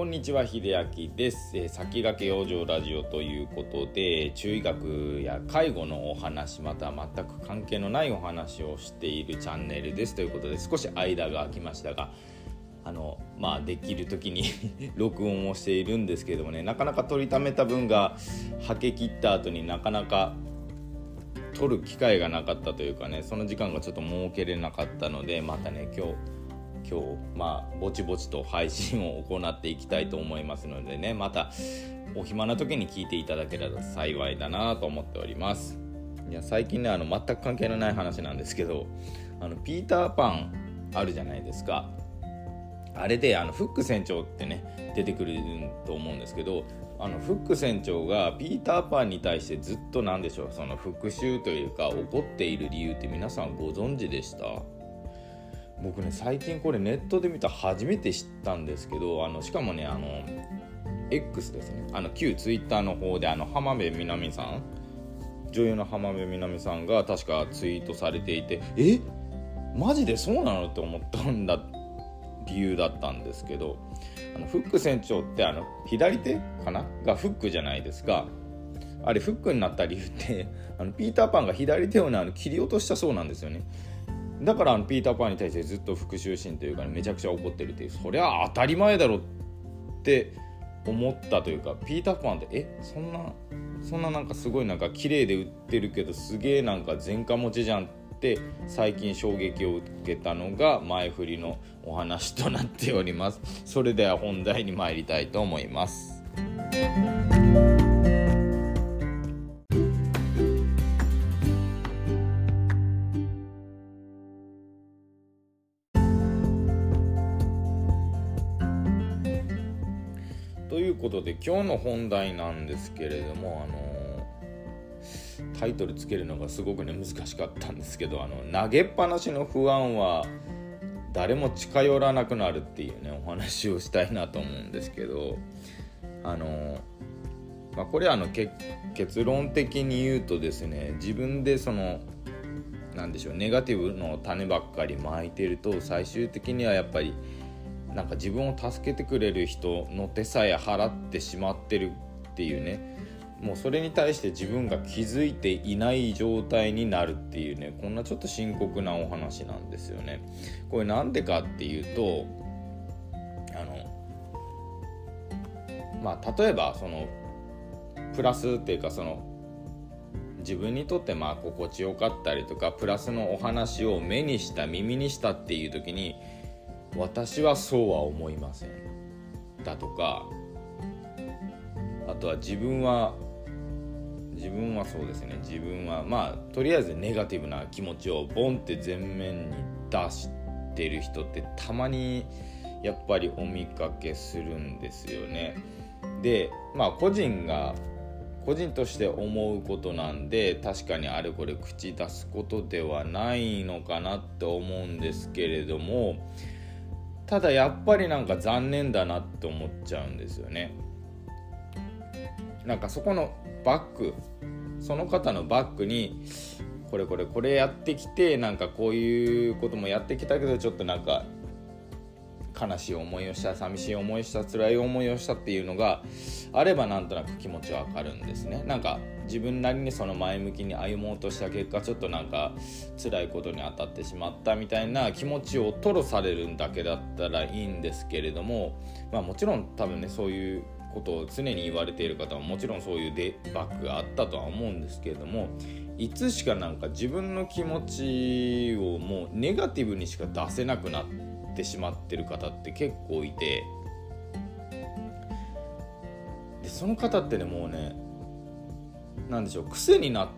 こんにちは秀明です、えー、先駆け養生ラジオということで中医学や介護のお話また全く関係のないお話をしているチャンネルです。ということで少し間が空きましたがあのまあできる時に 録音をしているんですけれどもねなかなか取りためた分がはけ切った後になかなか撮る機会がなかったというかねその時間がちょっと設けれなかったのでまたね今日今日まあぼちぼちと配信を行っていきたいと思いますのでねまたお暇な時に聞いていただければ幸いだなと思っております。いや最近ねあの全く関係のない話なんですけどあのピーターパンあるじゃないですか。あれであのフック船長ってね出てくると思うんですけどあのフック船長がピーターパンに対してずっと何でしょうその復讐というか怒っている理由って皆さんご存知でした？僕ね最近これネットで見た初めて知ったんですけどあのしかもねあの X ですね。あの旧 Twitter の方であの浜辺美波さん女優の浜辺美波さんが確かツイートされていてえ？マジでそうなのって思ったんだ理由だったんですけどあのフック船長ってあの左手かな？がフックじゃないですか。あれフックになった理由ってあのピーターパンが左手をねあの切り落としたそうなんですよね。だからあのピーター・パンに対してずっと復讐心というか、ね、めちゃくちゃ怒ってるっていうそりゃ当たり前だろって思ったというかピーター・パンってえそんなそんななんかすごいなんか綺麗で売ってるけどすげえなんか前科持ちじゃんって最近衝撃を受けたのが前振りのお話となっております。それでは本題に参りたいと思いますいうことで今日の本題なんですけれどもあのタイトルつけるのがすごくね難しかったんですけどあの投げっぱなしの不安は誰も近寄らなくなるっていうねお話をしたいなと思うんですけどあの、まあ、これはあの結論的に言うとですね自分でその何でしょうネガティブの種ばっかりまいてると最終的にはやっぱりなんか自分を助けてくれる人の手さえ払ってしまってるっていうねもうそれに対して自分が気づいていない状態になるっていうねこんなちょっと深刻なお話なんですよね。これなんでかっていうとあのまあ例えばそのプラスっていうかその自分にとってまあ心地よかったりとかプラスのお話を目にした耳にしたっていう時に私はそうは思いませんだとかあとは自分は自分はそうですね自分はまあとりあえずネガティブな気持ちをボンって前面に出してる人ってたまにやっぱりお見かけするんですよね。でまあ個人が個人として思うことなんで確かにあれこれ口出すことではないのかなって思うんですけれどもただやっぱりなんか残念だなって思っちゃうんですよね。なんかそこのバックその方のバックにこれこれこれやってきてなんかこういうこともやってきたけどちょっとなんか悲しい思いをした寂しい思いをした辛い思いをしたっていうのがあればなんとなく気持ちはわかるんですね。なんか自分なりにその前向きに歩もうとした結果ちょっとなんか辛いことに当たってしまったみたいな気持ちを吐露されるんだけだったらいいんですけれどもまあもちろん多分ねそういうことを常に言われている方はもちろんそういうデバックがあったとは思うんですけれどもいつしかなんか自分の気持ちをもうネガティブにしか出せなくなってしまってる方って結構いてでその方ってねもうね何でしょう癖になっ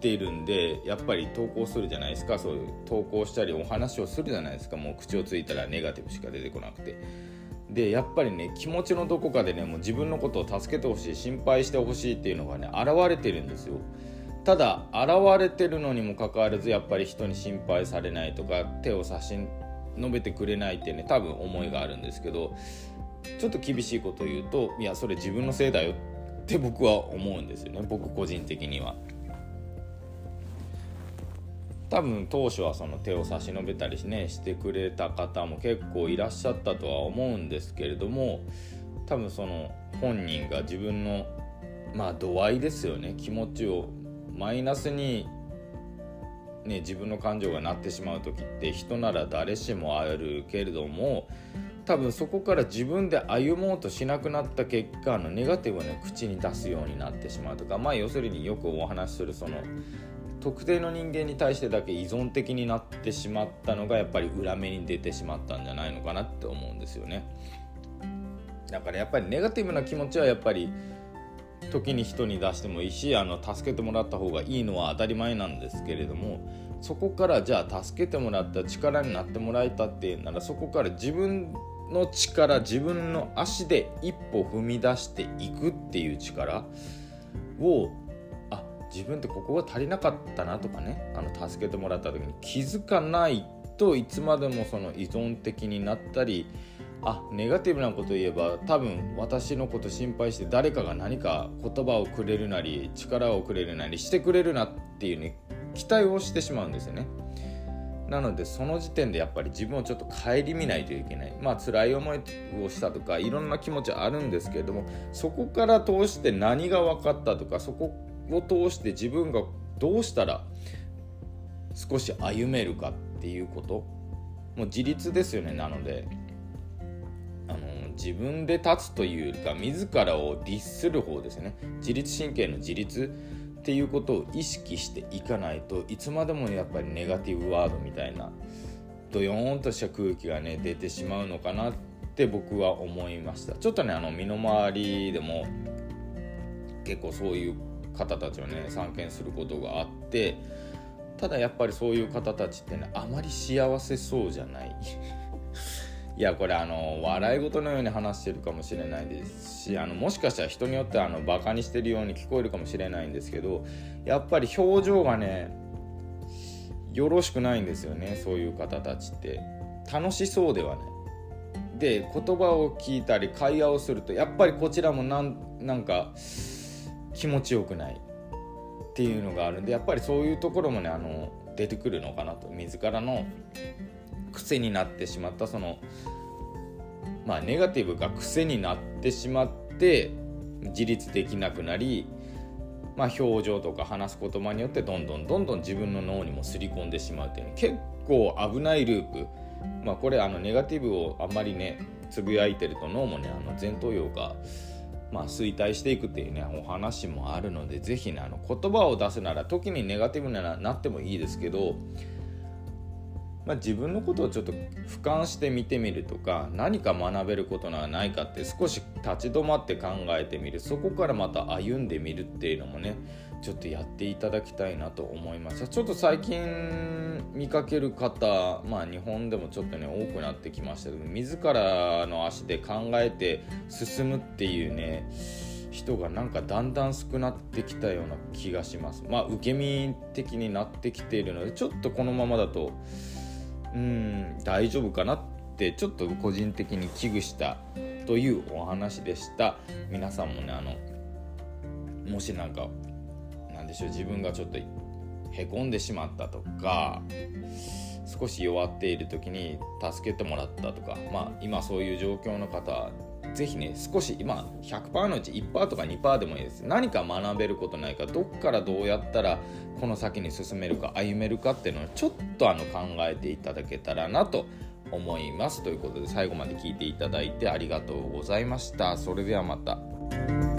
ているんでやっぱり投稿するじゃないですか。そういう投稿したりお話をするじゃないですか。もう口をついたらネガティブしか出てこなくて。でやっぱりね気持ちのどこかでねもう自分のことを助けてほしい心配してほしいっていうのがね現れてるんですよ。ただ現れてるのにもかかわらずやっぱり人に心配されないとか手を差し伸べてくれないってね多分思いがあるんですけどちょっと厳しいこと言うといやそれ自分のせいだよって僕は思うんですよね僕個人的には。多分当初はその手を差し伸べたりしねしてくれた方も結構いらっしゃったとは思うんですけれども多分その本人が自分のまあ度合いですよね気持ちをマイナスにね、自分の感情がなってしまう時って人なら誰しもあるけれども多分そこから自分で歩もうとしなくなった結果のネガティブをね口に出すようになってしまうとかまあ要するによくお話しするその特定の人間に対してだけ依存的になってしまったのがやっぱり裏目に出てしまったんじゃないのかなって思うんですよね。だからやっぱりネガティブな気持ちはやっぱり時に人に出してもいいしあの助けてもらった方がいいのは当たり前なんですけれどもそこからじゃあ助けてもらった力になってもらえたっていうならそこから自分の力自分の足で一歩踏み出していくっていう力をあ自分ってここが足りなかったなとかね。あの助けてもらった時に気づかないといつまでもその依存的になったりあネガティブなこと言えば多分私のこと心配して誰かが何か言葉をくれるなり力をくれるなりしてくれるなっていうね期待をしてしまうんですよね。なのでその時点でやっぱり自分をちょっと顧みないといけない。まあ辛い思いをしたとかいろんな気持ちあるんですけれどもそこから通して何が分かったとかそこを通して自分がどうしたら少し歩めるかっていうこと。もう自立ですよねなので。あの自分で立つというか自らを律する方ですね。自律神経の自律っていうことを意識していかないといつまでもやっぱりネガティブワードみたいなドヨーンとした空気がね出てしまうのかなって僕は思いました。ちょっとねあの身の回りでも結構そういう方たちをね散見することがあってただやっぱりそういう方たちってねあまり幸せそうじゃない。いやこれあの笑い事のように話してるかもしれないですしあのもしかしたら人によってはあのバカにしてるように聞こえるかもしれないんですけどやっぱり表情がねよろしくないんですよねそういう方たちって。楽しそうではねで言葉を聞いたり会話をするとやっぱりこちらもなんなんか気持ちよくない。っていうのがあるんでやっぱりそういうところもねあの出てくるのかなと。自らの癖になってしまったそのまあネガティブが癖になってしまって自立できなくなりまあ、表情とか話す言葉によってどんどんどんどん自分の脳にもすり込んでしまうっていう、結構危ないループ、まあ、これあのネガティブをあんまりねつぶやいてると脳もねあの前頭葉が、まあ、衰退していくっていうねお話もあるので是非ねあの言葉を出すなら時にネガティブになってもいいですけどまあ、自分のことをちょっと俯瞰して見てみるとか何か学べることはないかって少し立ち止まって考えてみる。そこからまた歩んでみるっていうのもねちょっとやっていただきたいなと思いましたちょっと最近見かける方まあ日本でもちょっとね多くなってきましたけど自らの足で考えて進むっていうね人がなんかだんだん少なってきたような気がします。まあ受け身的になってきているのでちょっとこのままだとうん大丈夫かなってちょっと個人的に危惧したというお話でした。皆さんもねあのもしなんかなんでしょう自分がちょっとへこんでしまったとか少し弱っている時に助けてもらったとかまあ今そういう状況の方ぜひね少し今100%のうち1%とか2%でもいいです。何か学べることないかどっからどうやったらこの先に進めるか歩めるかっていうのをちょっとあの考えていただけたらなと思います。ということで最後まで聞いていただいてありがとうございました。それではまた。